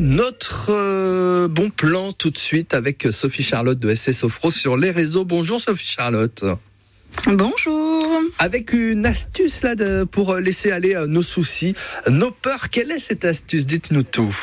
Notre euh, bon plan tout de suite avec Sophie Charlotte de SS Sofro sur les réseaux. Bonjour Sophie Charlotte. Bonjour. Avec une astuce là de, pour laisser aller euh, nos soucis, nos peurs. Quelle est cette astuce? Dites-nous tout.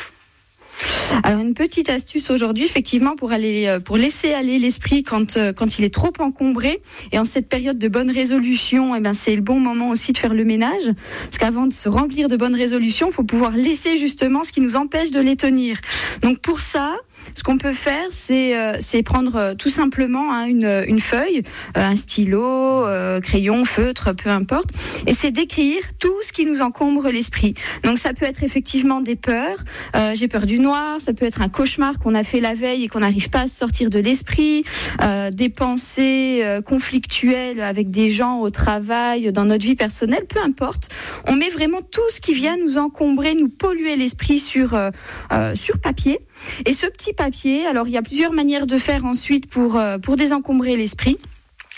Alors une petite astuce aujourd'hui, effectivement, pour aller, euh, pour laisser aller l'esprit quand euh, quand il est trop encombré et en cette période de bonne résolution, eh ben c'est le bon moment aussi de faire le ménage, parce qu'avant de se remplir de bonnes résolutions, faut pouvoir laisser justement ce qui nous empêche de les tenir. Donc pour ça, ce qu'on peut faire, c'est euh, prendre tout simplement hein, une, une feuille, un stylo, crayon, feutre, peu importe, et c'est d'écrire tout ce qui nous encombre l'esprit. Donc ça peut être effectivement des peurs. J'ai peur du noir, ça peut être un cauchemar qu'on a fait la veille et qu'on n'arrive pas à sortir de l'esprit, euh, des pensées euh, conflictuelles avec des gens au travail, dans notre vie personnelle, peu importe. On met vraiment tout ce qui vient nous encombrer, nous polluer l'esprit sur euh, sur papier. Et ce petit papier, alors il y a plusieurs manières de faire ensuite pour pour désencombrer l'esprit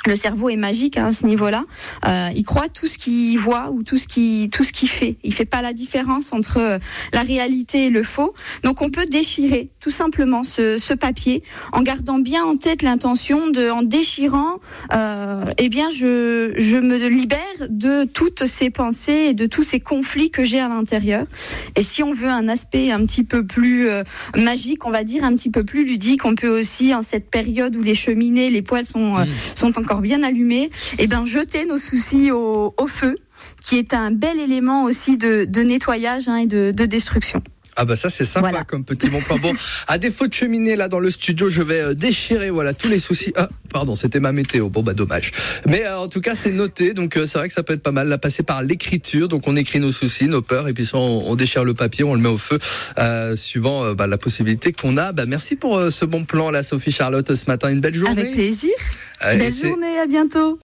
le cerveau est magique hein, à ce niveau-là. Euh, il croit tout ce qu'il voit ou tout ce qui tout ce qu'il fait. Il fait pas la différence entre euh, la réalité et le faux. Donc on peut déchirer tout simplement ce, ce papier en gardant bien en tête l'intention de, en déchirant, euh, eh bien je je me libère de toutes ces pensées et de tous ces conflits que j'ai à l'intérieur. Et si on veut un aspect un petit peu plus euh, magique, on va dire un petit peu plus ludique, on peut aussi en cette période où les cheminées, les poêles sont mmh. sont encore bien allumé, et eh ben jeter nos soucis au, feu, qui est un bel élément aussi de, nettoyage hein, et de destruction. Ah bah ça c'est sympa comme petit bon plan. Bon, à défaut de cheminée là dans le studio, je vais euh, déchirer voilà tous les soucis. Ah pardon, c'était ma météo. Bon bah dommage. Mais euh, en tout cas c'est noté, donc euh, c'est vrai que ça peut être pas mal. Là passer par l'écriture, donc on écrit nos soucis, nos peurs, et puis ça, on, déchire le papier, on le met au feu, suivant bah, la possibilité qu'on a. Bah merci pour ce bon plan là, Sophie Charlotte ce matin. Une belle journée. Avec plaisir. belle journée, à bientôt.